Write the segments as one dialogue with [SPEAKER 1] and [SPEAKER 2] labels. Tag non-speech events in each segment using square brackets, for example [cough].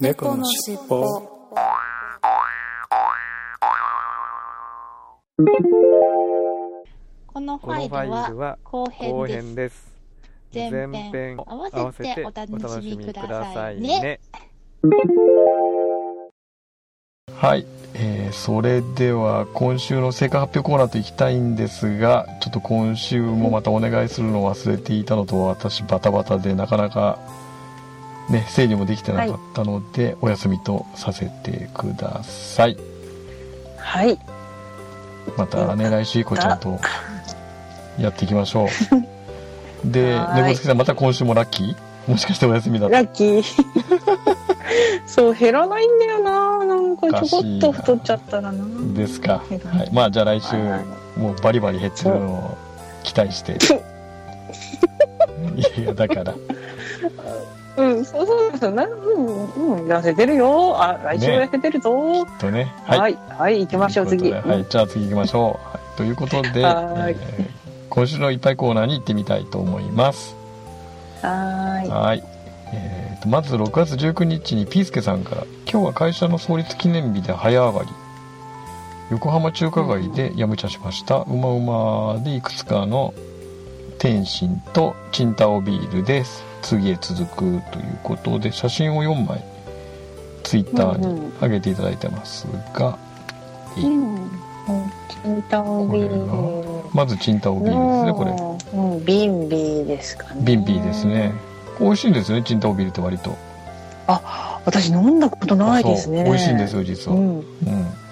[SPEAKER 1] 猫のしっぽ
[SPEAKER 2] このフ
[SPEAKER 3] ァ
[SPEAKER 2] ァイルは後
[SPEAKER 3] 後
[SPEAKER 2] 編です。前編合わせてお楽しみくださいね。
[SPEAKER 4] はい、えーそれでは今週の成果発表コーナーといきたいんですがちょっと今週もまたお願いするのを忘れていたのと私バタバタでなかなかね整理もできてなかったので、お休みとさせてください。
[SPEAKER 5] はい。
[SPEAKER 4] またね来週以降ちゃんとやっていきましょう。[laughs] で
[SPEAKER 5] はい。
[SPEAKER 4] 猫好きさんまた今週もラッキー？もしかしてお休みだった？
[SPEAKER 5] ラッキー。[laughs] そう、減らないんだよな。なんかちょこっと太っちゃったらな。
[SPEAKER 4] ですか、はい、まあじゃあ来週
[SPEAKER 5] はい。
[SPEAKER 4] もうバリバリ減ってるのを期待して。[laughs] いやいやだから
[SPEAKER 5] うん、そうそうですよね。うん、うん、痩せてるよ。あ、来週も痩せてるぞ。
[SPEAKER 4] とね。
[SPEAKER 5] はい、はい、行きましょう、次。
[SPEAKER 4] ということではい、じゃあ次行きましょう、はい、ということで、
[SPEAKER 5] はい。
[SPEAKER 4] えー今週のいっぱいコーナーに行ってみたいと思います。
[SPEAKER 5] はーい。
[SPEAKER 4] はい、えーとまず6月19日にピースケさんから「今日は会社の創立記念日で早上がり。横浜中華街でヤムチャしました。うまうまでいくつかの天津とチンタオビールです次へ続くということで写真を4枚ツイッターに上げていただいてますが、
[SPEAKER 5] うん。うん、チンタオビール。
[SPEAKER 4] まずチンタオビールですねこれ
[SPEAKER 5] れ。うん、ビンビーですかね。
[SPEAKER 4] ビンビーですね。美味しいんですよねチンタオビールって割と
[SPEAKER 5] 私飲んだことないですね。
[SPEAKER 4] 美味しいんですよ実は、
[SPEAKER 5] うん。
[SPEAKER 4] うん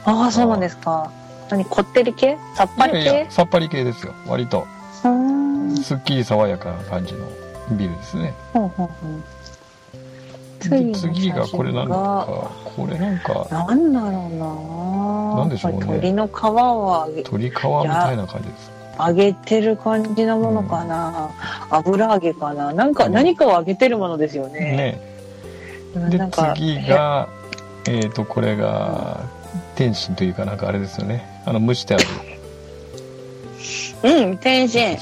[SPEAKER 5] ああ、そうなんですか。何、こってり系？さっぱり系？
[SPEAKER 4] さっぱり系ですよ割と。すっきり爽やかな感じのビールですね。
[SPEAKER 5] ほんほんほん
[SPEAKER 4] で次がこれなんかこれなんか
[SPEAKER 5] なんだろうな。
[SPEAKER 4] なんでしょうね。
[SPEAKER 5] これ鶏の皮を揚げ
[SPEAKER 4] 鶏皮みたいな感じです。
[SPEAKER 5] 揚げてる感じなものかな、油揚げかな。なんか、
[SPEAKER 4] うん。
[SPEAKER 5] 何かを揚げてるものですよね。
[SPEAKER 4] ね。
[SPEAKER 5] うん
[SPEAKER 4] で次がえっ、とこれが天津というかなんかあれですよね。あの蒸してある。
[SPEAKER 5] うん、天津。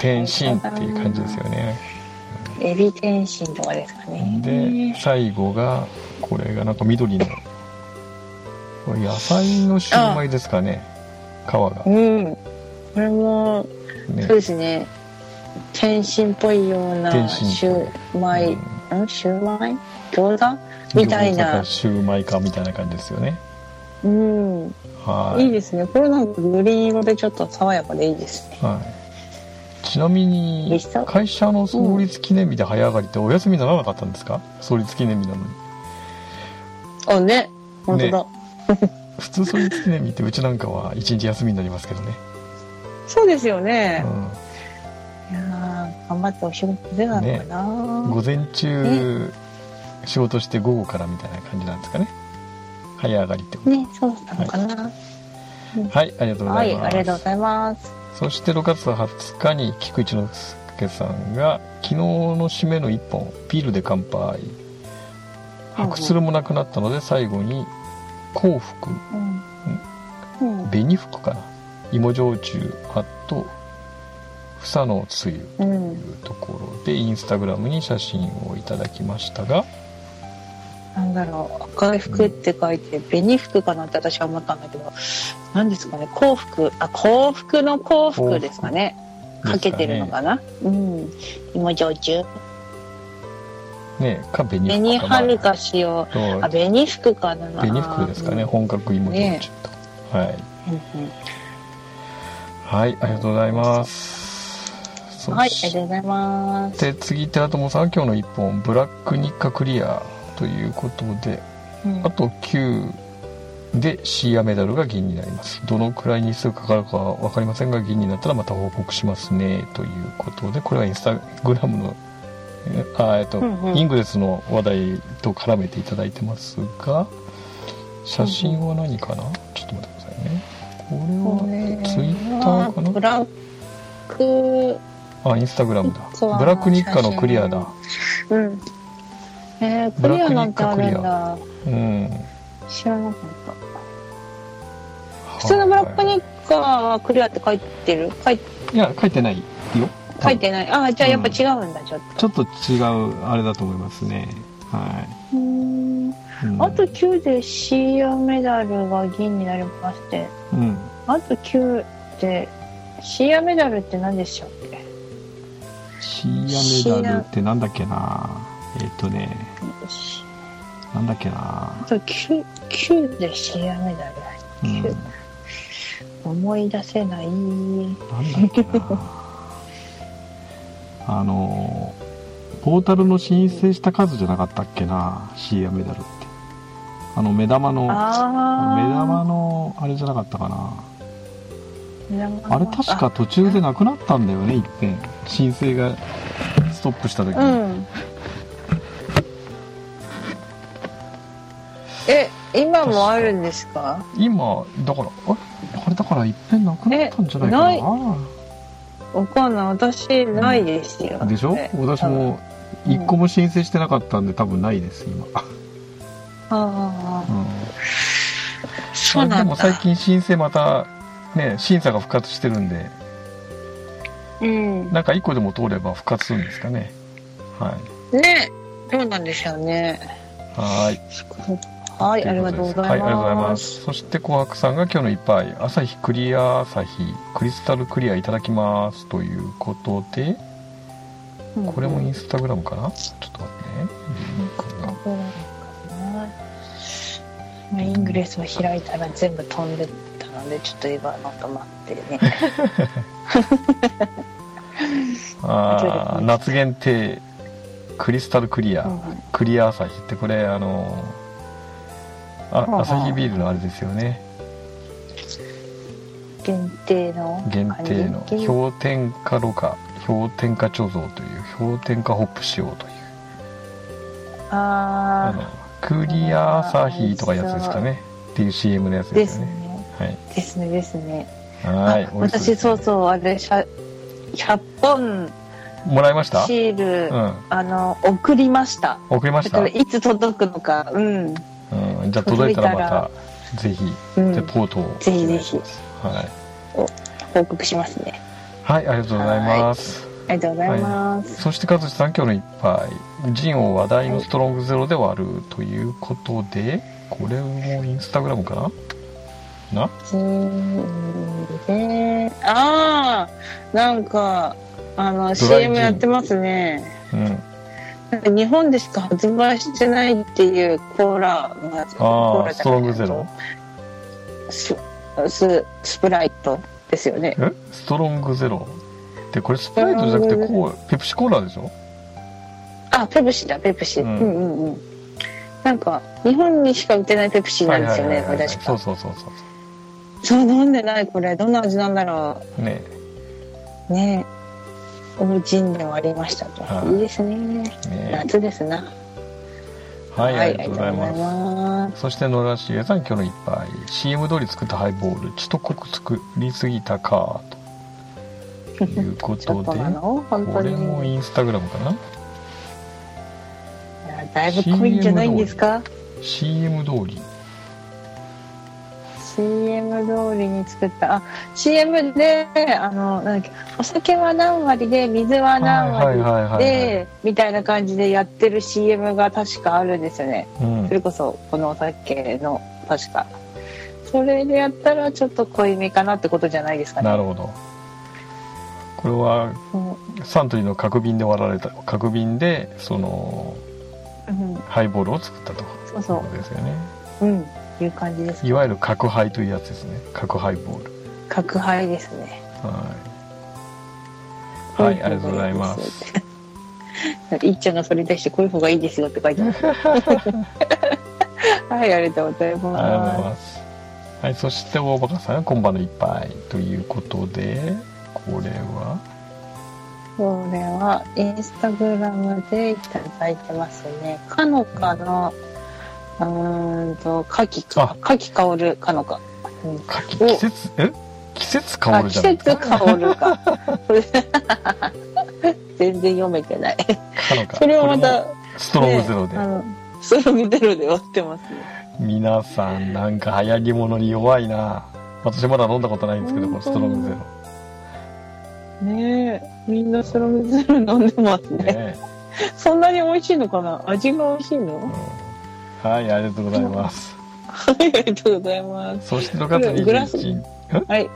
[SPEAKER 4] 天津っていう感じですよね
[SPEAKER 5] エビ天津とかですかね。
[SPEAKER 4] で最後がこれがなんか緑のこれ野菜のシューマイですかね。皮が。
[SPEAKER 5] うん。これも、
[SPEAKER 4] ね。
[SPEAKER 5] そうですね。天津っぽいようなシューマイ、
[SPEAKER 4] うん。
[SPEAKER 5] ん？シューマイ？餃子？みたいな。
[SPEAKER 4] シューマイかみたいな感じですよね。
[SPEAKER 5] うん。
[SPEAKER 4] はい。
[SPEAKER 5] いいですね。これなんかグリーン色でちょっと爽やかでいいですね。
[SPEAKER 4] はい、ちなみに会社の創立記念日で早上がりってお休みにならなかったんですか？創立記念日なのに。
[SPEAKER 5] あ、ね。本当だ。[laughs]
[SPEAKER 4] 普通創立記念日ってうちなんかは一日休みになりますけどね、
[SPEAKER 5] そうですよね。
[SPEAKER 4] う
[SPEAKER 5] いやー頑張ってお仕事でなのかな、
[SPEAKER 4] ん、午前中仕事して午後からみたいな感じなんですかね。早上がりってこと。
[SPEAKER 5] ね、そうだったのかな。
[SPEAKER 4] はい。ありがとうご
[SPEAKER 5] はい、
[SPEAKER 4] ざいます、
[SPEAKER 5] ありがとうございます。
[SPEAKER 4] そして6月20日に菊池之助さんが昨日の締めの一本ビールで乾杯白鶴もなくなったので最後に幸福
[SPEAKER 5] うん。うん。
[SPEAKER 4] 紅服かな芋焼酎あと房のつゆと
[SPEAKER 5] うん。
[SPEAKER 4] いうところでインスタグラムに写真をいただきましたが
[SPEAKER 5] なんだろう、赤い服って書いて、紅服かなって私は思ったんだけど、何ですかね、幸福、あ、幸福の幸福ですかね。かけてるのかなうん。芋焼酎。
[SPEAKER 4] ねか紅
[SPEAKER 5] はるかしを、
[SPEAKER 4] と
[SPEAKER 5] あ、紅服かな。
[SPEAKER 4] 紅服ですかね、本格芋焼酎と、はい
[SPEAKER 5] うんうん
[SPEAKER 4] はいありがとうございますそ
[SPEAKER 5] はい、あ
[SPEAKER 4] し
[SPEAKER 5] りがとうございます。
[SPEAKER 4] で次寺友さん今日の1本ブラック日課クリアということで
[SPEAKER 5] うん。
[SPEAKER 4] あと9でシーアメダルが銀になります。どのくらい日数かかるかは分かりませんが銀になったらまた報告しますねということでこれはインスタグラムのえあえっと、
[SPEAKER 5] うんうん。
[SPEAKER 4] イングレスの話題と絡めていただいてますが写真は何かな、ちょっと待ってくださいね。これはツイッターかな？
[SPEAKER 5] ブラック、
[SPEAKER 4] あインスタグラムだ。ブラック日課のクリアだ。
[SPEAKER 5] うん。えー、クリアなんてあるんだ。
[SPEAKER 4] うん。
[SPEAKER 5] 知らなかった。普通のブラック日課はクリアって書いてる？書い
[SPEAKER 4] いや書いてないよ。
[SPEAKER 5] 書いてない？ああ、じゃあやっぱ違うんだ、ちょっと。
[SPEAKER 4] ちょっと違うあれだと思いますね。は
[SPEAKER 5] うーん。
[SPEAKER 4] うん。
[SPEAKER 5] あと9でシーアメダルが銀になりまして、
[SPEAKER 4] うん。
[SPEAKER 5] あと9で、シーアメダルって何でしたっけ？
[SPEAKER 4] シーアメダルってなんだっけな。えっ、とね
[SPEAKER 5] し。
[SPEAKER 4] なんだっけな。
[SPEAKER 5] あと 9, 9でシーアメダル。
[SPEAKER 4] うん。
[SPEAKER 5] 9思い出せない。
[SPEAKER 4] なんだっけな。[laughs] あのポータルの申請した数じゃなかったっけな。シーアメダルって。あの目玉の目
[SPEAKER 5] あ
[SPEAKER 4] 玉のあれじゃなかったかな。あれ確か途中でなくなったんだよね一遍申請がストップした時に、
[SPEAKER 5] うん。え、今もあるんですか？
[SPEAKER 4] 今だからあれ？だから一遍なくなったんじゃないかな？
[SPEAKER 5] えわかんない。私、ないですよ。
[SPEAKER 4] でしょ？
[SPEAKER 5] ね
[SPEAKER 4] 私も
[SPEAKER 5] うん
[SPEAKER 4] 一個も申請してなかったんで多分ないです今、
[SPEAKER 5] ああ、
[SPEAKER 4] うん
[SPEAKER 5] そうなんだ。
[SPEAKER 4] でも最近申請またね審査が復活してるんで。
[SPEAKER 5] うん。
[SPEAKER 4] なんか1個でも通れば復活するんですかね。はい。
[SPEAKER 5] ね。どうなんでしょうね。
[SPEAKER 4] はーい
[SPEAKER 5] はい、ありがとうございます。
[SPEAKER 4] はい、ありがとうございます。そして、紅白さんが今日の一杯、朝日クリア朝日、クリスタルクリアいただきます。ということで、
[SPEAKER 5] うん
[SPEAKER 4] これもインスタグラムかな？ちょっと待ってね。
[SPEAKER 5] イングレスを開いたら全部飛んでったので、ちょっと今のと待ってね。[laughs]
[SPEAKER 4] あー [laughs] 夏限定、クリスタルクリア、
[SPEAKER 5] うん
[SPEAKER 4] クリア朝日ってこれ、あのー、あ、
[SPEAKER 5] はあはあ
[SPEAKER 4] 朝日ビールのあれですよね。
[SPEAKER 5] 限定の？
[SPEAKER 4] 限定の。氷点下ろ過、氷点下貯蔵という、氷点下ホップ使用という。あの
[SPEAKER 5] あ
[SPEAKER 4] クリア朝日とかやつですかね。っていう CM のやつ
[SPEAKER 5] ーですす
[SPEAKER 4] でよね。
[SPEAKER 5] ね。
[SPEAKER 4] はい。
[SPEAKER 5] ですね、ですね。
[SPEAKER 4] はい
[SPEAKER 5] あ私、そうそう、あれ、しゃ100本
[SPEAKER 4] うもらいました？
[SPEAKER 5] シール、
[SPEAKER 4] うん。
[SPEAKER 5] あの、送りました。
[SPEAKER 4] 送りました？
[SPEAKER 5] いつ届くのか、うん。
[SPEAKER 4] うん、じゃあ届いたらまたぜひ、
[SPEAKER 5] うん。
[SPEAKER 4] レポートを
[SPEAKER 5] ぜひぜひ
[SPEAKER 4] お願いします。はい、
[SPEAKER 5] 報告しますね。
[SPEAKER 4] はい、ありがとうございます。
[SPEAKER 5] ありがとうございます。
[SPEAKER 4] そして和志さん今日の一杯。ジンを話題のストロングゼロで割るということでこれもインスタグラムかな？な？
[SPEAKER 5] ジンで、ああ、なんか、あの、CM やってますね。
[SPEAKER 4] うん
[SPEAKER 5] 日本でしか発売してないっていうコーラが、コーラじゃない
[SPEAKER 4] ストロングゼロ？
[SPEAKER 5] スススプライトですよね。
[SPEAKER 4] え？ストロングゼロ？ってこれスプライトじゃなくてこうペプシコーラでしょ？
[SPEAKER 5] あ、ペプシだ、ペプシ。
[SPEAKER 4] う
[SPEAKER 5] うんん、うん、うんなんか、日本にしか売ってないペプシなんですよね、これ確か。
[SPEAKER 4] そうそうそうそう
[SPEAKER 5] そう、飲んでない、これ。どんな味なんだろ
[SPEAKER 4] ね
[SPEAKER 5] う。ねえ。オージンでもありましたと。
[SPEAKER 4] はい
[SPEAKER 5] いいですね。
[SPEAKER 4] ね
[SPEAKER 5] 夏ですな。
[SPEAKER 4] はい、ありがとうございます。そして野良茂さん今日の一杯 CM 通り作ったハイボール血と濃く作りすぎたかということで [laughs]
[SPEAKER 5] っと
[SPEAKER 4] これもイ
[SPEAKER 5] に。
[SPEAKER 4] ンスタグラムかな？い
[SPEAKER 5] やだいぶ濃いんじゃないんですか
[SPEAKER 4] ？CM 通り
[SPEAKER 5] CM 通りに作った。あ CM であのなんだっけお酒は何割で水は何割でみたいな感じでやってる CM が確かあるんですよね。
[SPEAKER 4] うん。
[SPEAKER 5] それこそこのお酒の確か。それでやったらちょっと濃いめかなってことじゃないですかね。
[SPEAKER 4] なるほど。これは
[SPEAKER 5] うん。
[SPEAKER 4] サントリーの角瓶で割られた角瓶でその
[SPEAKER 5] うん。
[SPEAKER 4] ハイボールを作ったと
[SPEAKER 5] そうそ
[SPEAKER 4] いうですよね。
[SPEAKER 5] う。うんいう感じです
[SPEAKER 4] いわゆる角ハイというやつですね。角ハイボール。
[SPEAKER 5] 角杯ですね。
[SPEAKER 4] はい。はいありがとうございます。
[SPEAKER 5] い。っちゃんがそれに対してこういう方がいいですよって書いてます [laughs] はいありがとうございま
[SPEAKER 4] ます。はい、そして大バカさんは今晩の一杯ということで、これは、
[SPEAKER 5] すこれはインスタグラムでいただいてますね。かのかのうーんと牡蠣か牡蠣香るかのか、うん
[SPEAKER 4] 柿、
[SPEAKER 5] お
[SPEAKER 4] 季節、え？季節香るじゃなくて
[SPEAKER 5] 節香るか。[laughs] 全然読めてない。
[SPEAKER 4] かのか。
[SPEAKER 5] それはま
[SPEAKER 4] こ
[SPEAKER 5] た
[SPEAKER 4] もストロングゼロで。
[SPEAKER 5] ねストロングゼロで割ってますね。
[SPEAKER 4] 皆さん、なんか流行り物に弱いな。私まだ飲んだことないんですけど、このストロングゼロ。
[SPEAKER 5] ねえみんなストロングゼロ飲んでますね。
[SPEAKER 4] ね
[SPEAKER 5] そんなに美味しいのかな？味が美味しいの？
[SPEAKER 4] うんはい、ありがとうございます。
[SPEAKER 5] はい、ありがとうございます。
[SPEAKER 4] そして6月
[SPEAKER 5] グラス
[SPEAKER 4] 21日。
[SPEAKER 5] はい。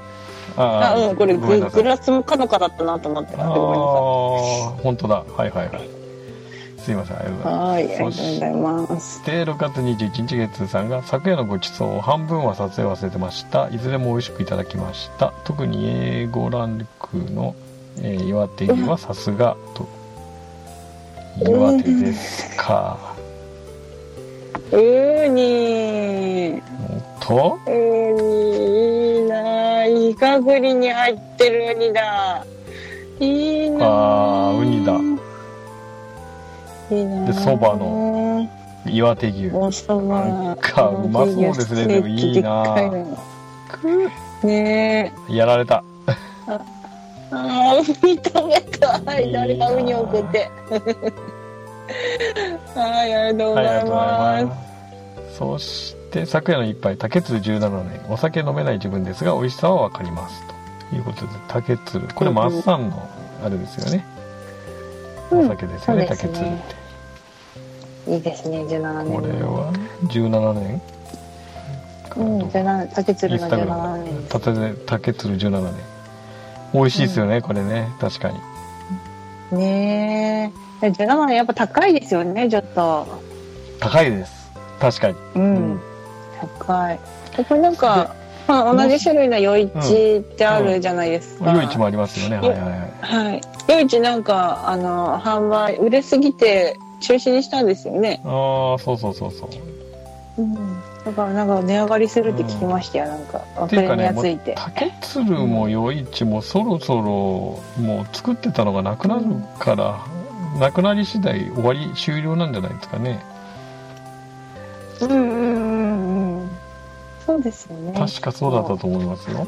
[SPEAKER 4] あ
[SPEAKER 5] あ、うん、これググラスも角かだったなと思って。
[SPEAKER 4] ああ本当だ。はいはいはい。すいません、ありがとうございます。
[SPEAKER 5] はい、ありがとうございます。
[SPEAKER 4] で、6月21日月さんが、昨夜のごちそうを半分は撮影忘れてました。いずれも美味しくいただきました。特に英語ランクの、えー岩手にはさすが、と。岩手ですか。
[SPEAKER 5] ウーニー。
[SPEAKER 4] と、
[SPEAKER 5] ウニいいなぁ。イカグリに入ってるウニだ。いいなぁ。
[SPEAKER 4] あーウニだ。
[SPEAKER 5] いいなぁ。
[SPEAKER 4] でそばの。岩手牛。
[SPEAKER 5] おそば。
[SPEAKER 4] なんかうまそうですねでもいいな
[SPEAKER 5] ね
[SPEAKER 4] やられた。
[SPEAKER 5] え。あー、ウ [laughs] ニ食べたい。誰かウニ送って。はい、ありがとうござい
[SPEAKER 4] ありがとうござい
[SPEAKER 5] ま
[SPEAKER 4] ます。そして、昨夜の一杯、竹鶴17年。お酒飲めない自分ですが、美味しさはわかります。ということで、竹鶴。これ、マッサンの、あれですよね。
[SPEAKER 5] うん
[SPEAKER 4] お酒ですよね、竹鶴って。
[SPEAKER 5] す。いいですね、17年。
[SPEAKER 4] これは、17年
[SPEAKER 5] うん、17竹鶴の
[SPEAKER 4] インスタグラ
[SPEAKER 5] 17
[SPEAKER 4] ム
[SPEAKER 5] 年。
[SPEAKER 4] 竹竹鶴17年。美味しいですよね、これね。確かに。
[SPEAKER 5] ねえ。17年やっぱ高いですよね、ちょっと。
[SPEAKER 4] 高いです。確かに。
[SPEAKER 5] うん。高い。でこれなんか、まあ、同じ種類の余市ってあるじゃないですか。
[SPEAKER 4] 夜市もありますよね。はいはいはい。
[SPEAKER 5] はい。余市なんか、あの、販売、売れすぎて中止にしたんですよね。
[SPEAKER 4] ああ、そうそうそうそう。
[SPEAKER 5] うん。だからなんか値上がりするって聞きましたよ、なんか。プレミアついて。
[SPEAKER 4] 竹鶴も余市もそろそろもう作ってたのがなくなるから、なくなり次第終わり終了なんじゃないですかね。
[SPEAKER 5] うんうんうんうん。そうですよね。
[SPEAKER 4] 確かそうだったと思いますよ。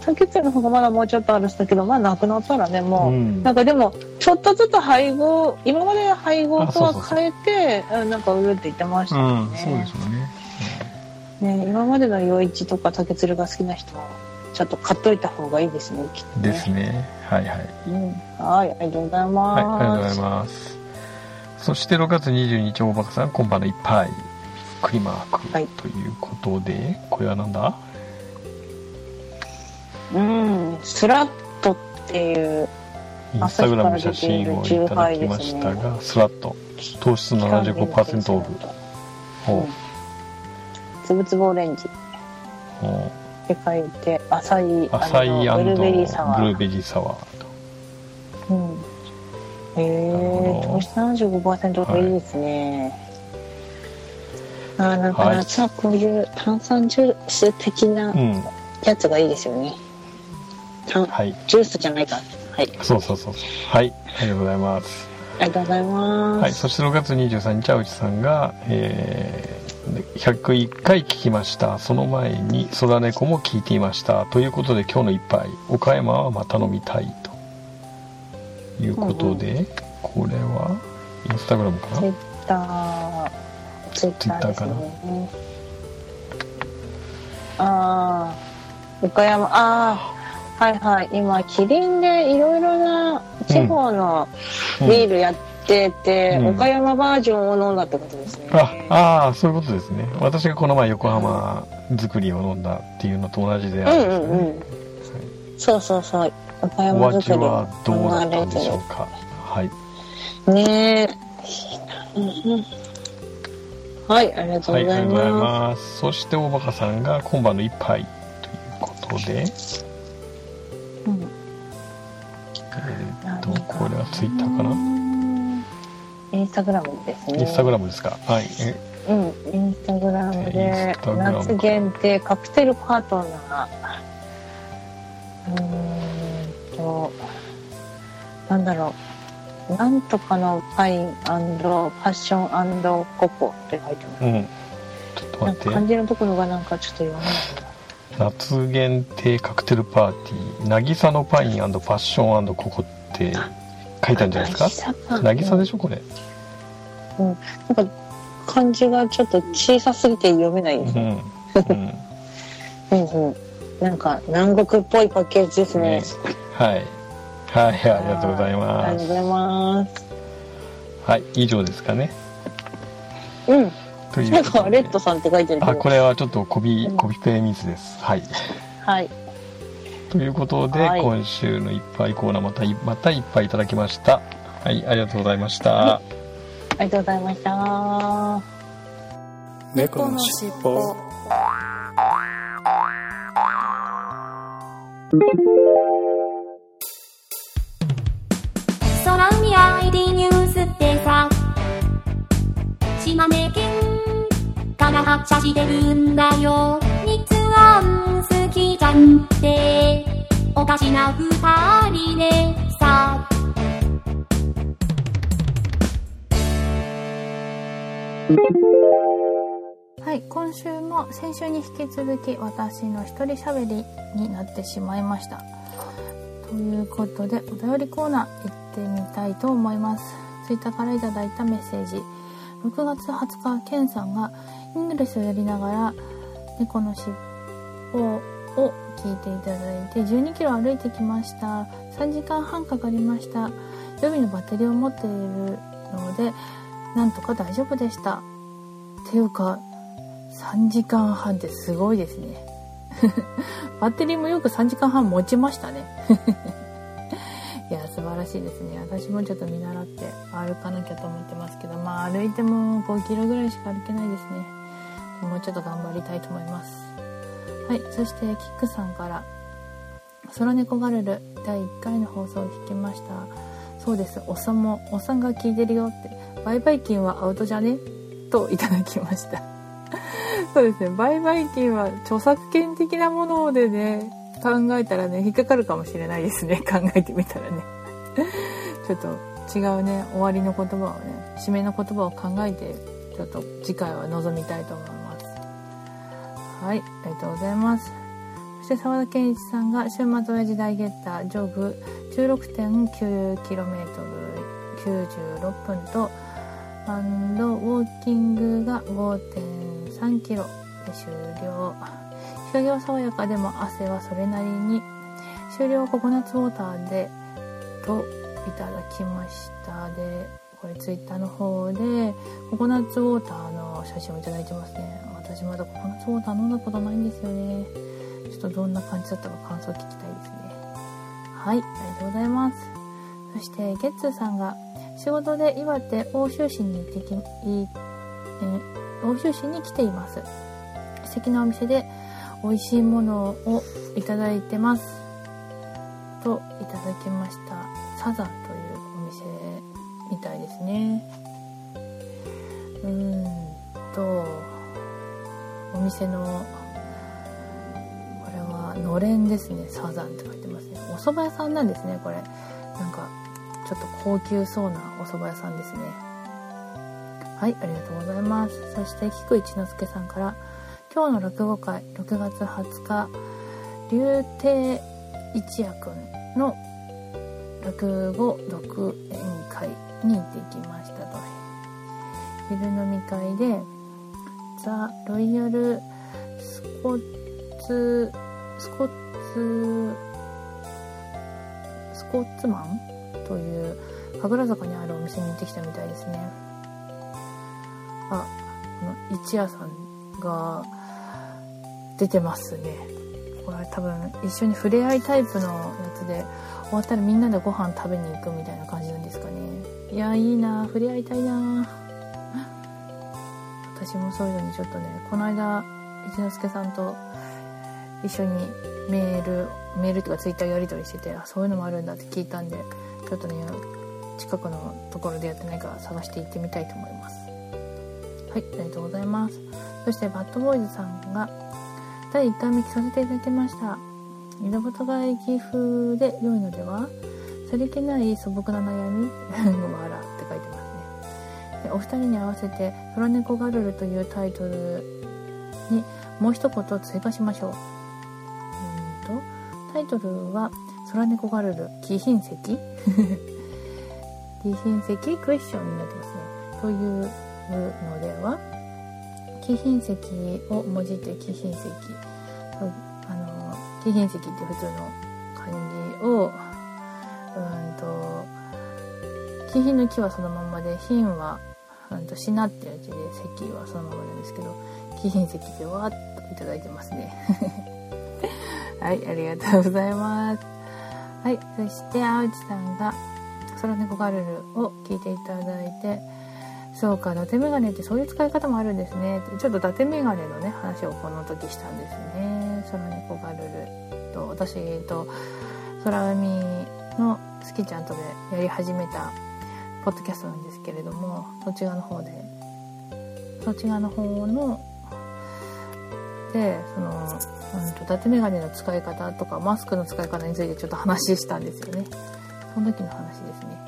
[SPEAKER 5] 竹鶴の方がまだもうちょっとあるんだけど、まあなくなったらね、もう。
[SPEAKER 4] うん
[SPEAKER 5] なんかでも、ちょっとずつ配合、今までの配合とは変えて、うんなんか売るって言ってましたよね。
[SPEAKER 4] そうですよね。
[SPEAKER 5] ね今までの余市とか竹鶴が好きな人は、ちょっと買っといた方がいいですね、きっとね。
[SPEAKER 4] ですね。はいはい。
[SPEAKER 5] うん。はい、ありがとうございます。
[SPEAKER 4] はい、ありがとうございます。そして6月22日、大バカさん、今晩の一杯、クリマーク
[SPEAKER 5] はい
[SPEAKER 4] ということで、これはなんだ？
[SPEAKER 5] うん、スラットっていう、
[SPEAKER 4] インスタグラム写真をいただきましたが、スラット、糖質75%オフ。ほ
[SPEAKER 5] つぶつぶオレンジっ
[SPEAKER 4] うほ
[SPEAKER 5] て書いて、浅い、
[SPEAKER 4] う浅い
[SPEAKER 5] ブルーベリーサワー。
[SPEAKER 4] ブルーベリーサワーと。
[SPEAKER 5] うん。へえ、
[SPEAKER 4] ど
[SPEAKER 5] 糖質75%がいいですね。あーなんか
[SPEAKER 4] はい
[SPEAKER 5] 夏はこういう炭酸ジュース的な
[SPEAKER 4] うん。
[SPEAKER 5] やつがいいですよね。炭
[SPEAKER 4] はい。
[SPEAKER 5] ジュースじゃないか。はい。
[SPEAKER 4] そうそうそうそう。はい。ありがとうございます。
[SPEAKER 5] ありがとうございます。
[SPEAKER 4] はい。そして6月23日は内さんが、えー、101回聞きました。その前に、空猫も聞いていました。ということで今日の一杯、岡山はまた飲みたい。ということで、これは、インスタグラムかな？
[SPEAKER 5] ツイッター、ツイッターですね。ああ、岡山、ああ、はいはい。今、キリンでいろいろな地方の
[SPEAKER 4] うん
[SPEAKER 5] ビールやってて、
[SPEAKER 4] うん
[SPEAKER 5] 岡山バージョンを飲んだってことですね。
[SPEAKER 4] あ、ああ、そういうことですね。私がこの前横浜作りを飲んだっていうのと同じであ
[SPEAKER 5] うん
[SPEAKER 4] るん。
[SPEAKER 5] うんうん。そうそうそう。岡
[SPEAKER 4] お
[SPEAKER 5] 山
[SPEAKER 4] 味
[SPEAKER 5] 作り
[SPEAKER 4] はどうだったんでしょう
[SPEAKER 5] う
[SPEAKER 4] か？はい。
[SPEAKER 5] ねえ。はい、ありがとうござい
[SPEAKER 4] りがとうござい
[SPEAKER 5] ま
[SPEAKER 4] ます。そして、大バカさんが今晩の一杯ということで、
[SPEAKER 5] す。うん
[SPEAKER 4] えーっと、これはツイッターかな？
[SPEAKER 5] インスタグラムですね。
[SPEAKER 4] インスタグラムですか？はい。え
[SPEAKER 5] うん、インスタグラムで夏限定カクテルパートナーうーんとなんだろうなんとかのパインパッションココって書いてます
[SPEAKER 4] うん。ちょっと待って。
[SPEAKER 5] 字のところがなんかちょっと読めない
[SPEAKER 4] 夏限定カクテルパーティー、渚のパインパッションココって書いたんじゃないですか？
[SPEAKER 5] か？
[SPEAKER 4] 渚でしょ？これ。
[SPEAKER 5] なんか漢字がちょっと小さすぎて読めないですね、
[SPEAKER 4] うん。うん
[SPEAKER 5] うんうん、なんか南国っぽいパッケージですね
[SPEAKER 4] ねはい。はい、ありがとうござい
[SPEAKER 5] あ
[SPEAKER 4] ます
[SPEAKER 5] りがとうご。ざいます
[SPEAKER 4] はい、以上ですかね。
[SPEAKER 5] うん。
[SPEAKER 4] という
[SPEAKER 5] なんか、レッドさんって書いてるけ
[SPEAKER 4] あ、
[SPEAKER 5] ど。
[SPEAKER 4] これはちょっとコピ
[SPEAKER 5] うん
[SPEAKER 4] コピペミスです。はい。
[SPEAKER 5] はい。
[SPEAKER 4] ということで、
[SPEAKER 5] はい
[SPEAKER 4] 今週のいっぱいコーナーまたい、またいっぱいいただきました。はい、ありがとうございました。
[SPEAKER 5] はありがとうございました。
[SPEAKER 2] 猫のしっぽ
[SPEAKER 1] 空海 ID ニュースってさ島根県から発車してるんだよ日安好きじゃんっておかしな二人でさ
[SPEAKER 3] はい、今週も先週に引き続き私の一人喋りになってしまいました。ということで、お便りコーナー行ってみたいと思います。ツイッターからいただいたメッセージ。6月20日、ケンさんがイングレスをやりながら猫の尻尾を聞いていただいて12キロ歩いてきました。3時間半かかりました。予備のバッテリーを持っているので、なんとか大丈夫でした。っていうか、3時間半ってすごいですね。[laughs] バッテリーもよく3時間半持ちましたね。[laughs] いや、素晴らしいですね。私もちょっと見習って歩かなきゃと思ってますけど、まあ歩いても5キロぐらいしか歩けないですね。もうちょっと頑張りたいと思います。はい、そしてキックさんから、空猫ガルル第1回の放送を聞きました。そうです、おっさんも、おっさんが聞いてるよって、売買金はアウトじゃね？といただきました。そうですね。売買金は著作権的なものでね、考えたらね、引っかかるかもしれないですね。[laughs] 考えてみたらね。ちょっと違うね、終わりの言葉をね、締めの言葉を考えて、ちょっと次回は臨みたいと思います。はい、ありがとうございます。そして沢田健一さんが週末親父大ゲッタージョグ 16.9km 96分とアンドウォーキングが5.3キロで終了。日陰は爽やかでも汗はそれなりに。終了ココナッツウォーターでといただきました。でこれツイッターの方でココナッツウォーターの写真をいただいてますね。私まだココナッツウォーター飲んだことないんですよねちょっとどんな感じだったか感想聞きたいですねはいありがとうございますそしてゲッツーさんが仕事で岩手奥州市に行ってき、いえ奥州市に来ています。素敵なお店で美味しいものをいただいてます。といただきました。サザンというお店みたいですね。うんと、お店の、これはのれんですね。サザンって書いてますね。お蕎麦屋さんなんですね、これ。なんか、ちょっと高級そうなお蕎麦屋さんですね。はい、ありがとうございます。そして、菊一之輔さんから、今日の落語会、6月20日、竜亭一夜くんの落語独演会に行ってきましたと。昼飲み会で、ザ・ロイヤル・スコッツ、スコッツ、スコッツマン？という神楽坂にあるお店に行ってきたみたいですね。あこの一夜さんが出てますね。これ多分一緒に触れ合いタイプのやつで終わったらみんなでご飯食べに行くみたいな感じなんですかね。いやいいな触れ合いたいな。私もそういうのにちょっとねこの間一之輔さんと一緒にメールメールとかツイッターやり取りしててあそういうのもあるんだって聞いたんでちょっとね近くのところでやってないか探して行ってみたいと思います。はいありがとうございます。そしてバッドボーイズさんが第1回目聞かせていただきました。井戸端会議風で良いのでは？さりげない素朴な悩み？[laughs] 笑って書いてます。お二人に合わせて「空猫ガルル」というタイトルにもう一言追加しましょう。うんとタイトルは「空猫ガルル貴賓席」貴賓席クエスチョンになってますね。というのでは貴賓席をもじって貴賓席あの貴賓席って普通の漢字をうんと貴賓の木はそのままで賓はうんと、しなってやつで席はそのままなんですけど、貴賓席でわーっといただいてますね。[laughs] はい、ありがとうございます。はい、そして、あうちさんが、空猫ガルルを聞いていただいて、そうか、伊達メガネってそういう使い方もあるんですね。ちょっと伊達メガネのね、話をこの時したんですね。空猫ガルルと、私と、空海の好きちゃんとでやり始めたポッドキャストなんですけれども、そっち側の方で、そっち側の方の、で、その、うんと、伊達メガネの使い方とか、マスクの使い方についてちょっと話したんですよね。その時の話ですね。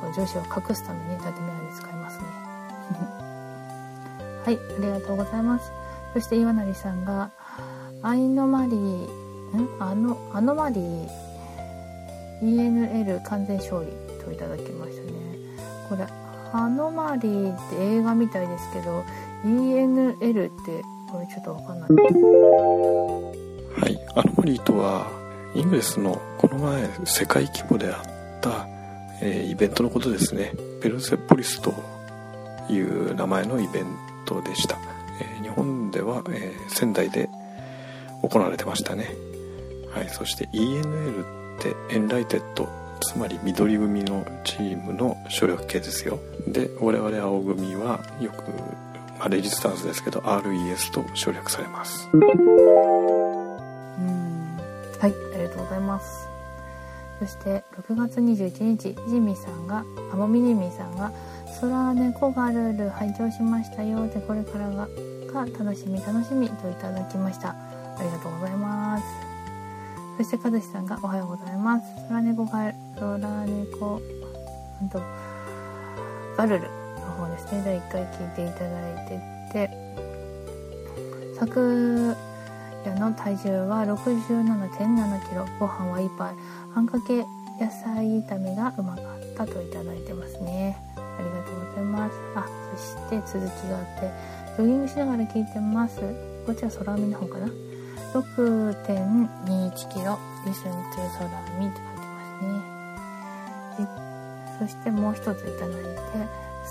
[SPEAKER 3] そうそう、上司を隠すために伊達メガネ使いますね。[laughs] はい、ありがとうございます。そして岩成さんが、アイノマリー、ん？あの、アノマリー、ENL 完全勝利といただきましたね。これ、アノマリーって映画みたいですけど、ENL ってこれちょっとわかんない。
[SPEAKER 2] はい、アノマリーとは、イングレスのこの前世界規模であった、えー、イベントのことですね。ペルセポリスという名前のイベントでした。えー、日本では、えー、仙台で行われてましたね。はい、そして ENL ってエンライテッドつまり緑組のチームの省略形ですよ。で我々青組はよく、まあ、レジスタンスですけど RES と省略されます。うん。
[SPEAKER 3] はいありがとうございます。そして6月21日ジミーさんがあもみジミさんが「空猫がルール拝聴しましたよ」でこれからがが楽しみ楽しみといただきました。ありがとうございます。そして、かずしさんがおはようございます。空猫が、空猫、うんと、ガルルの方ですね。第1回聞いていただいてて、昨夜の体重は67.7キロ、ご飯は1杯、あんかけ野菜炒めがうまかったといただいてますね。ありがとうございます。あ、そして続きがあって、ジョギングしながら聞いてます。こっちは空海の方かな。6.21キロ Listen to 空海って書いてますね。そしてもう一ついただいて、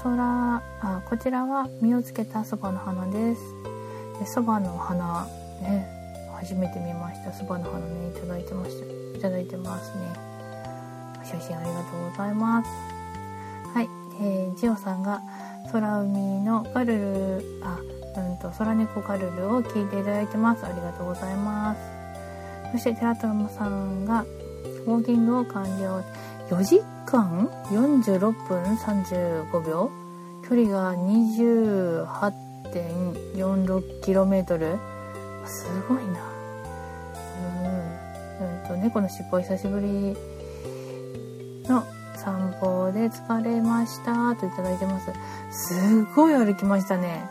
[SPEAKER 3] 空、あ、こちらは実をつけたそばの花です。でそばの花、ね、初めて見ました。そばの花ね、いただいてました。いただいてますね。写真ありがとうございます。はい、えー、ジオさんが空海のガルル、あ、うんと、空猫カルルを聞いていただいてます。ありがとうございます。そして、テラトラさんが、ウォーキングを完了。4時？間46分35秒距離が 28.46km すごいな。うん。うんと、猫の尻尾久しぶりの散歩で疲れましたといいてます。すごい歩きましたね。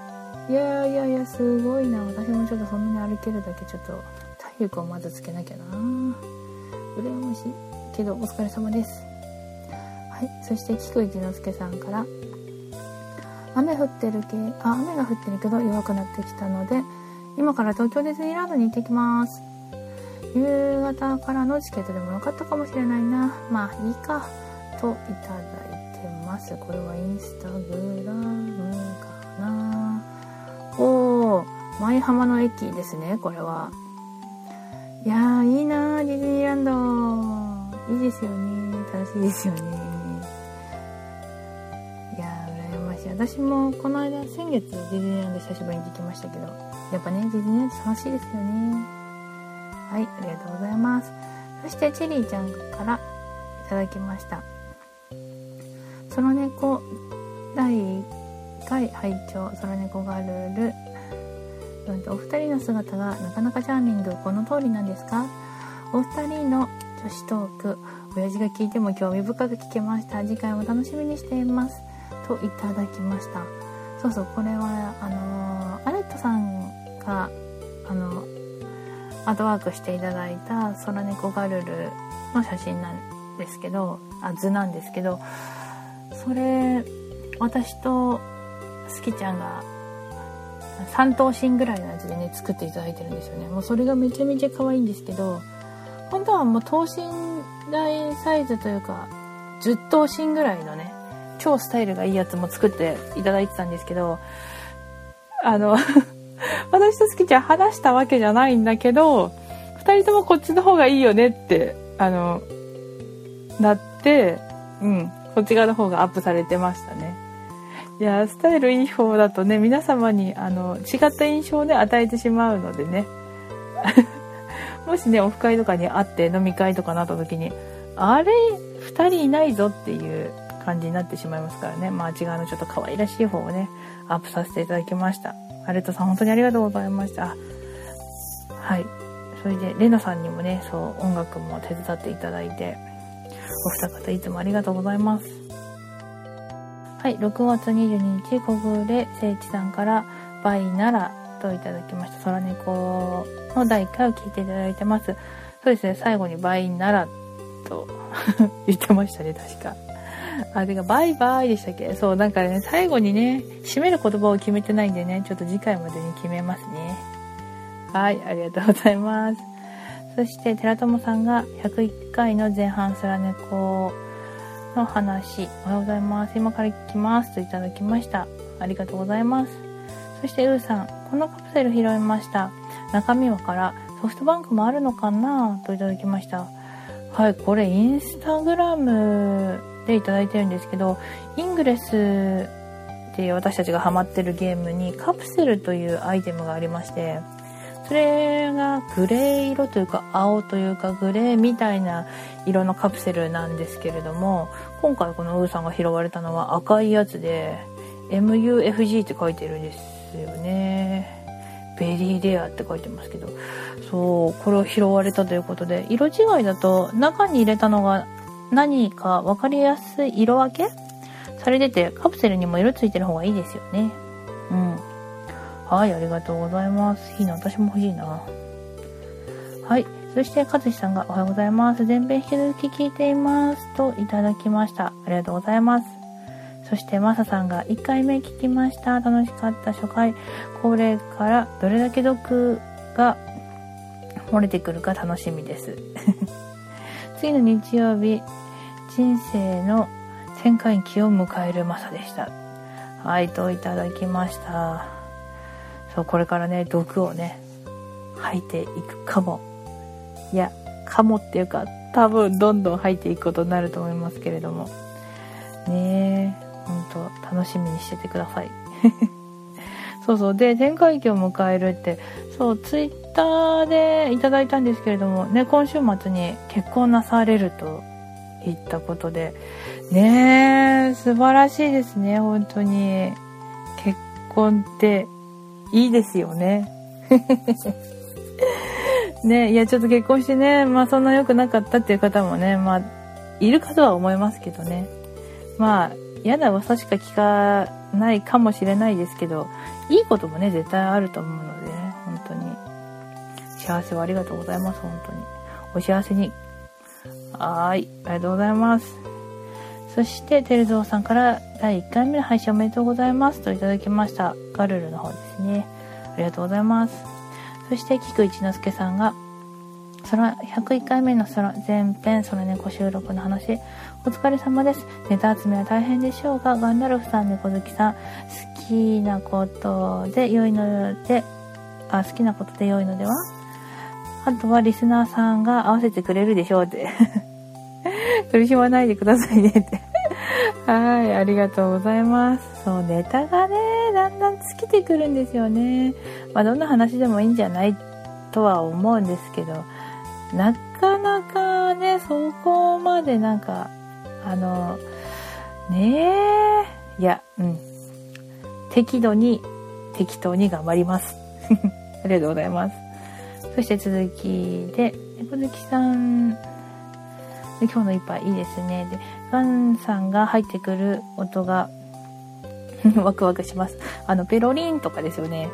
[SPEAKER 3] いやいやいやすごいな私もちょっとそんなに歩けるだけちょっと体力をまずつけなきゃな羨ましいけどお疲れ様ですはいそして菊一之助さんから雨降ってるけあ雨が降ってるけど弱くなってきたので今から東京ディズニーランドに行ってきます夕方からのチケットでもよかったかもしれないなまあいいかといただいてますこれはインスタグラムかなおー、舞浜の駅ですね、これは。いやー、いいな、ディズニーランド。いいですよね。楽しいですよね。私もこの間、先月ディズニーランド久しぶりに行きましたけど、やっぱね、ディズニーランド楽しいですよね。はい、ありがとうございます。そして、チェリーちゃんからいただきました。その猫、第1回拝聴空猫ガルールお二人の姿がなかなかチャーミングこの通りなんですか？お二人の女子トーク親父が聞いても興味深く聞けました次回も楽しみにしていますといただきました。そうそうこれはあの、アレットさんがあのアートワークしていただいた空猫ガルルの写真なんですけどあ図なんですけどそれ私と好きちゃんが3頭身ぐらいのやつでね作っていただいてるんですよね。もうそれがめちゃめちゃ可愛いんですけど本当はもう等身大サイズというか10頭身ぐらいのね超スタイルがいいやつも作っていただいてたんですけど、あの、[laughs] 私と月ちゃん話したわけじゃないんだけど、二人ともこっちの方がいいよねって、あの、なって、うん、こっち側の方がアップされてましたね。いや、スタイルいい方だとね、皆様に、あの、違った印象をね、与えてしまうのでね。[laughs] もしね、オフ会とかに会って飲み会とかなった時に、あれ、二人いないぞっていう感じになってしまいますからね。まあ、違うのちょっと可愛らしい方をね、アップさせていただきました。アレットさん、本当にありがとうございました。はい。それで、レナさんにもね、そう、音楽も手伝っていただいて、お二方いつもありがとうございます。はい、6月22日、小暮聖一さんから、バイならといただきました。空猫の第1回を聞いていただいてます。そうですね、最後にバイならと [laughs] 言ってましたね、確か。[laughs] あ、てか、バイバイでしたっけ？そう、なんかね、最後にね、締める言葉を決めてないんでね、ちょっと次回までに決めますね。はい、ありがとうございます。そして、寺友さんが101回の前半スラ猫の話、おはようございます。今から聞きますといただきました。ありがとうございます。そして、うーさん、このカプセル拾いました。中身はからソフトバンクもあるのかな？といただきました。はい、これインスタグラムでいただいてるんですけど、イングレスっていう私たちがハマってるゲームにカプセルというアイテムがありまして、それがグレー色というか青というかグレーみたいな色のカプセルなんですけれども、今回このウーさんが拾われたのは赤いやつで、MUFG って書いてるんですよね。ベリーレアって書いてますけど、そう、これを拾われたということで、色違いだと中に入れたのが何か分かりやすい色分け？されてて、カプセルにも色ついてる方がいいですよね。うん。はい、ありがとうございます。いいな、私も欲しいな。はい。そして、かずしさんがおはようございます。全編引き続き聞いています。といただきました。ありがとうございます。そして、まささんが1回目聞きました。楽しかった初回。これからどれだけ毒が漏れてくるか楽しみです。[laughs] 次の日曜日、人生の旋回期を迎えるマサでした。はい、といただきました。そう、これからね、毒をね、吐いていくかも。いや、かもっていうか、多分どんどん吐いていくことになると思いますけれども。ねえ、ほんと楽しみにしててください。[laughs] そうそう。で、全回期を迎えるって、そう、ツイッターでいただいたんですけれども、ね、今週末に結婚なされると言ったことで、ねえ、素晴らしいですね、本当に。結婚っていいですよね。[laughs] ねいや、ちょっと結婚してね、まあそんな良くなかったっていう方もね、まあ、いるかとは思いますけどね。まあ、嫌な噂しか聞かないかもしれないですけど、いいこともね、絶対あると思うのでね、本当に。幸せをありがとうございます、本当に。お幸せに。はい、ありがとうございます。そして、てるぞうさんから第1回目の配信おめでとうございますといただきました。ガルルの方ですね。ありがとうございます。そして、菊一之輔さんが、空、101回目の空、前編、空猫収録の話、お疲れ様です。ネタ集めは大変でしょうが、ガンダルフさん、猫好きさん、好きなことで良いので、あ、好きなことで良いのでは？あとはリスナーさんが合わせてくれるでしょうって。取り締まないでくださいねって。[laughs] はい、ありがとうございます。そう、ネタがね、だんだん尽きてくるんですよね。まあ、どんな話でもいいんじゃないとは思うんですけど、なかなかね、そこまでなんか、あの、ねえ、いや、うん。適度に、適当に頑張ります。[laughs] ありがとうございます。そして続きで、猫好きさん、で今日の一杯いいですね。で、ガンさんが入ってくる音が、[laughs] ワクワクします。あの、ペロリンとかですよね。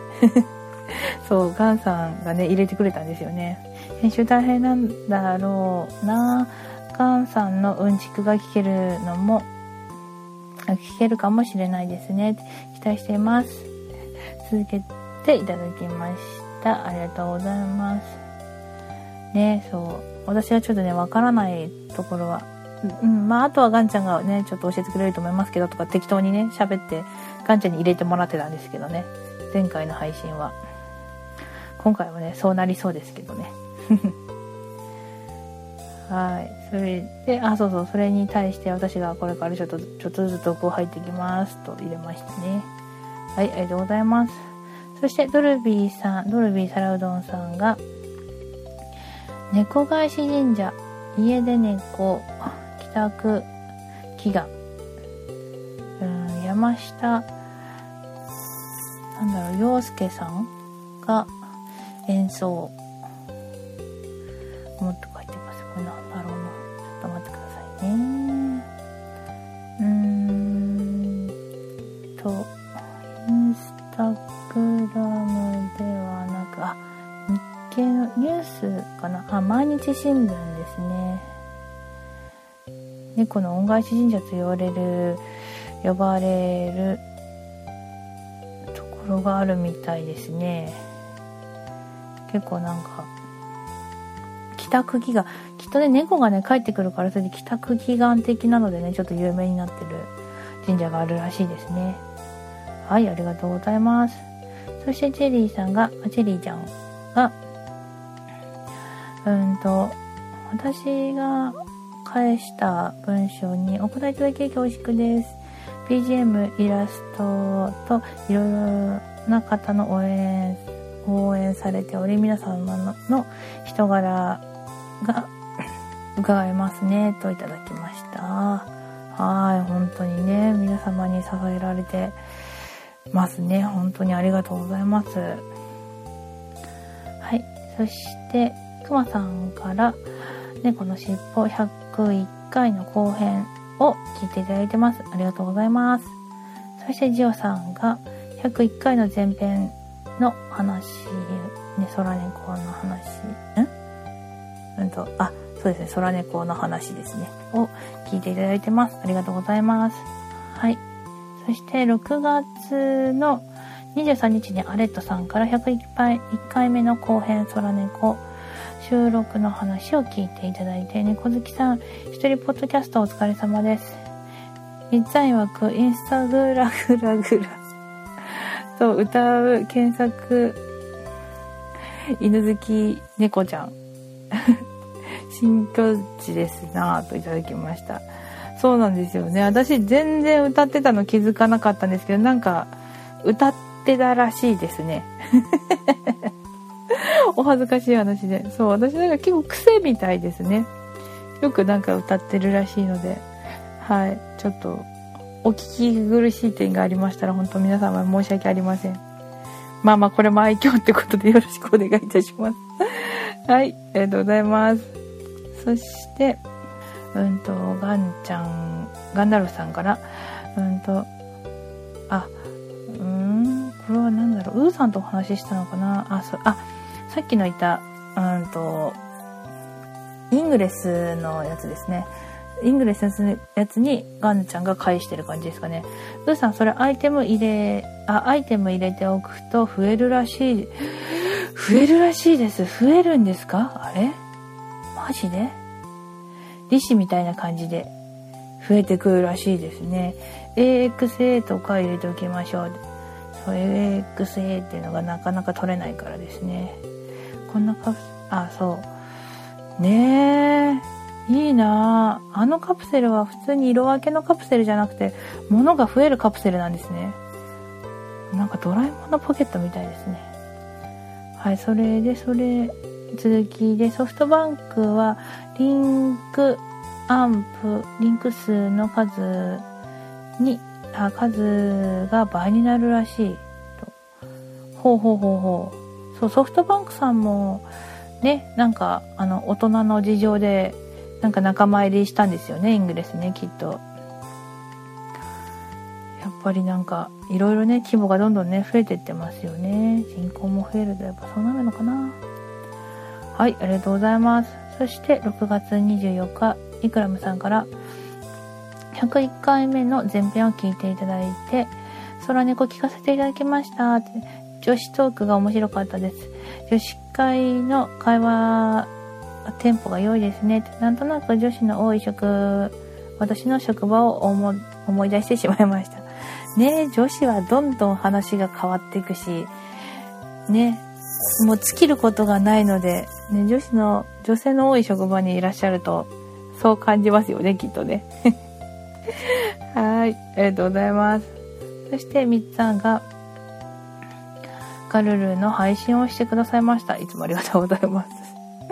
[SPEAKER 3] [laughs] そう、ガンさんがね、入れてくれたんですよね。編集大変なんだろうな。ガンさんのうんちくが聞けるのも、聞けるかもしれないですね。期待しています。続けていただきました。ありがとうございます。ね、そう。私はちょっとね、わからないところはうん、まあ、あとはガンちゃんがね、ちょっと教えてくれると思いますけど、とか適当にね、喋って、ガンちゃんに入れてもらってたんですけどね。前回の配信は。今回はね、そうなりそうですけどね。[laughs] はい。それで、あ、そうそう、それに対して私がこれからちょっと、ちょっとずつ毒を入ってきますと入れましたね。はい、ありがとうございます。そして、ドルビーさん、ドルビーサラうどんさんが、猫返し神社、家で猫、帰宅、祈願。うん、山下、なんだろう、洋介さんが演奏。もっあ、毎日新聞ですね。猫の恩返し神社と言われる、呼ばれるところがあるみたいですね。結構なんか、帰宅祈願。きっとね、猫がね、帰ってくるから、それで帰宅祈願的なのでね、ちょっと有名になってる神社があるらしいですね。はい、ありがとうございます。そして、チェリーさんが、チェリーちゃんが、うんと、私が返した文章にお答えいただけ恐縮です。BGM、イラストといろいろな方の応援、応援されており、皆様のの人柄が伺えますね、といただきました。はい、本当にね、皆様に支えられてますね。本当にありがとうございます。はい、そして、くまさんから、猫のしっぽ101回の後編を聞いていただいてます。ありがとうございます。そしてジオさんが101回の前編の話、ね、空猫の話、んうんと、あ、そうですね、空猫の話ですね。を聞いていただいてます。ありがとうございます。はい。そして6月の23日にアレットさんから101回 ,1 回目の後編空猫収録の話を聞いていただいて、猫好きさん、一人ポッドキャストお疲れ様です。みっちゃん曰く、インスタグラグラグラと歌う検索、犬好き猫ちゃん。新境地ですなぁといただきました。そうなんですよね。私全然歌ってたの気づかなかったんですけど、なんか歌ってたらしいですね。お恥ずかしい話で。そう、私なんか結構癖みたいですね。よくなんか歌ってるらしいので、はい。ちょっと、お聞き苦しい点がありましたら、本当皆様申し訳ありません。まあまあ、これも愛嬌ってことでよろしくお願いいたします。[laughs] はい。ありがとうございます。そして、うんと、ガンちゃん、ガンダルフさんから、うんと、あ、うーん、これは何だろう、ウーさんとお話ししたのかなあ、そ、あ、さっきの言った、うんと、イングレスのやつですね。イングレスのやつにガンちゃんが返してる感じですかね。ウーさん、それアイテム入れ、あ、アイテム入れておくと増えるらしい。増えるらしいです。増えるんですか？あれ？マジで？利子みたいな感じで増えてくるらしいですね。AXA とか入れておきましょう。そう、AXA っていうのがなかなか取れないからですね。こんなカプあ、そう。ねえ。いいなああのカプセルは普通に色分けのカプセルじゃなくて、物が増えるカプセルなんですね。なんかドラえもんのポケットみたいですね。はい、それで、それ、続きで、ソフトバンクは、リンクアンプ、リンク数の数に、あ数が倍になるらしいと。ほうほうほうほう。そう、ソフトバンクさんも、ね、なんか、あの、大人の事情で、なんか仲間入りしたんですよね、イングレスね、きっと。やっぱりなんか、いろいろね、規模がどんどんね、増えてってますよね。人口も増えるとやっぱそうなるのかな。はい、ありがとうございます。そして、6月24日、イクラムさんから、101回目の前編を聞いていただいて、空猫聞かせていただきましたって。女子トークが面白かったです。女子会の会話テンポが良いですね。ってなんとなく女子の多い職私の職場を思い出してしまいました。ね女子はどんどん話が変わっていくしねもう尽きることがないので、ね、女子の女性の多い職場にいらっしゃるとそう感じますよねきっとね。[laughs] はいありがとうございます。そしてみっつんがガルルの配信をしてくださいました。いつもありがとうございます。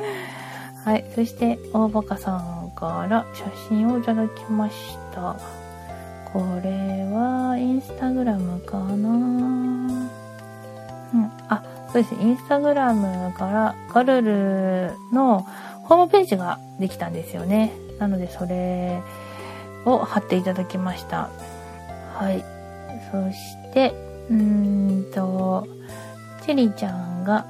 [SPEAKER 3] [laughs] はい。そして大バカさんから写真をいただきました。これはインスタグラムかな。うん。あそうです。ね。インスタグラムからガルルのホームページができたんですよね。なのでそれを貼っていただきました。はい。そしてうーんとチェリーちゃんが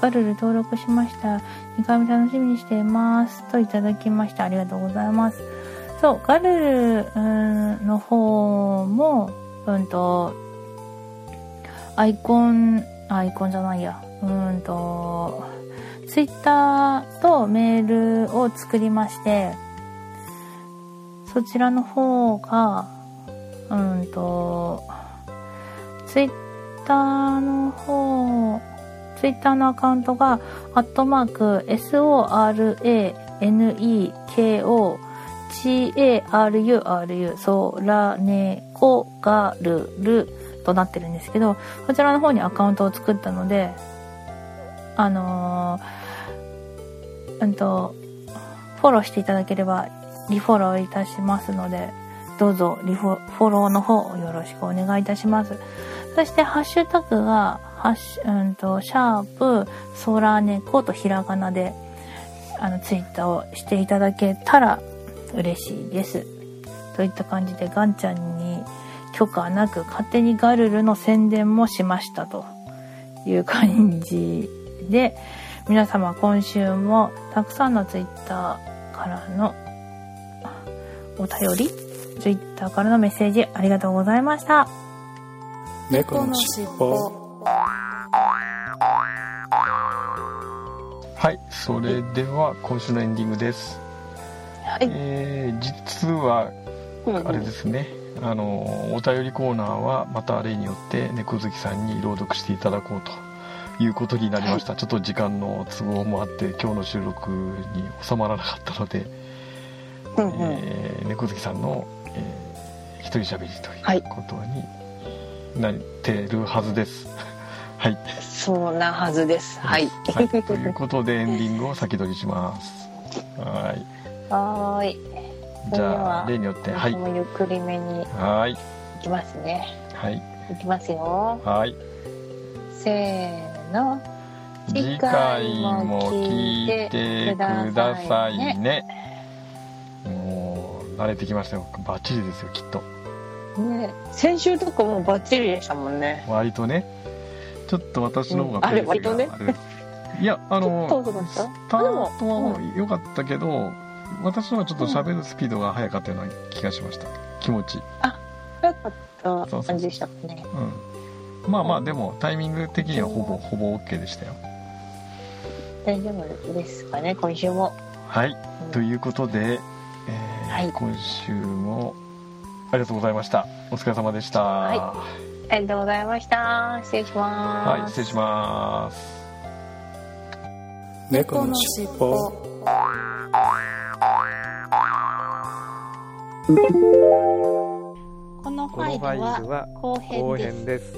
[SPEAKER 3] ガルル登録しました。2回目楽しみにしています。といただきました。ありがとうございます。そうガルルの方もうんとアイコンアイコンじゃないや。うんとツイッターとメールを作りましてそちらの方がうんとツイッターの方ツイッターのアカウントが、アットマーク、SORANEKO、GARURU、ソラネコガルルとなってるんですけど、こちらの方にアカウントを作ったので、あのー、うんと、フォローしていただければ、リフォローいたしますので、どうぞリフォフォローの方よろしくお願いいたします。そして、ハッシュタグが、ハッシュ、うんと、シャープ、ソーラーネコとひらがなで、あの、ツイッターをしていただけたら嬉しいです。といった感じで、ガンちゃんに許可なく勝手にガルルの宣伝もしましたという感じで、皆様今週もたくさんのツイッターからのお便り、ツイッターからのメッセージありがとうございました。
[SPEAKER 2] 猫のしっぽ
[SPEAKER 4] はいそれでは今週のエンディングです、
[SPEAKER 5] はい。
[SPEAKER 4] えー実はあれですね、あのお便りコーナーはまた例によって猫好きさんに朗読していただこうということになりました、ちょっと時間の都合もあって今日の収録に収まらなかったので、
[SPEAKER 5] うんうん。
[SPEAKER 4] えー猫好きさんの、えー一人喋りと
[SPEAKER 5] はい。いう
[SPEAKER 4] ことになってるはずです [laughs] はい、
[SPEAKER 5] そうなはずです。はい。
[SPEAKER 4] はい、ということでエンディングを先取りしますはい
[SPEAKER 5] はーい。
[SPEAKER 4] じゃあ例によってはい
[SPEAKER 5] 私もゆっくりめに
[SPEAKER 4] はい
[SPEAKER 5] いきますね。
[SPEAKER 4] はい
[SPEAKER 5] いきますよ。
[SPEAKER 4] はい
[SPEAKER 5] せーの。
[SPEAKER 4] 次回も聞いてくださいねもう慣れてきましたよバッチリですよきっと
[SPEAKER 5] ね、先週とかもうバッチリでしたもんね。
[SPEAKER 4] 割とね。ちょっと私の方が
[SPEAKER 5] うん。あれ割とね。
[SPEAKER 4] いやあのスタートは良かったけど、私の方がちょっと喋るスピードが速かったような気がしました。気持ち。
[SPEAKER 5] よかった感じでしたね。
[SPEAKER 4] うん。まあまあでもタイミング的にはほぼほぼ OK でしたよ。
[SPEAKER 5] 大丈夫ですかね、今週も。
[SPEAKER 4] はい。
[SPEAKER 5] うん。
[SPEAKER 4] ということで、えー
[SPEAKER 5] はい。
[SPEAKER 4] 今週もありがとうございましたお疲れ様でした
[SPEAKER 5] はありがとうございました。失礼します。
[SPEAKER 4] はい、失礼します
[SPEAKER 2] 猫のしっぽ
[SPEAKER 3] このフ
[SPEAKER 6] ァイルは
[SPEAKER 3] 後
[SPEAKER 6] 後編です。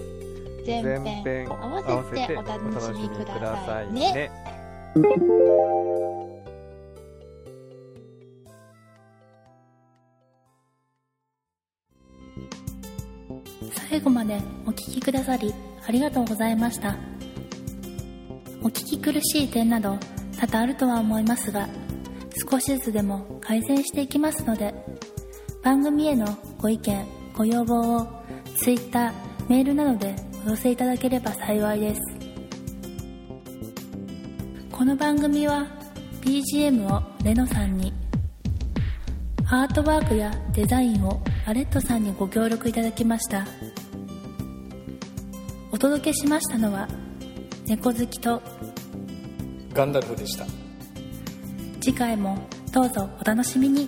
[SPEAKER 3] 前
[SPEAKER 6] 前編
[SPEAKER 3] 合わ
[SPEAKER 6] せて
[SPEAKER 3] お楽
[SPEAKER 6] し
[SPEAKER 3] しみく
[SPEAKER 6] だ
[SPEAKER 3] ださ
[SPEAKER 6] い
[SPEAKER 3] ね。
[SPEAKER 6] ね。
[SPEAKER 1] でお聞きくださりありがとうございました。お聞き苦しい点など多々あるとは思いますが少しずつでも改善していきますので番組へのご意見ご要望を Twitter メールなどでお寄せいただければ幸いです。この番組は BGM をレノさんにアートワークやデザインをアレットさんにご協力いただきました。お届けしましたのは猫好きと
[SPEAKER 2] ガンダルフでした。
[SPEAKER 3] 次回もどうぞお楽しみに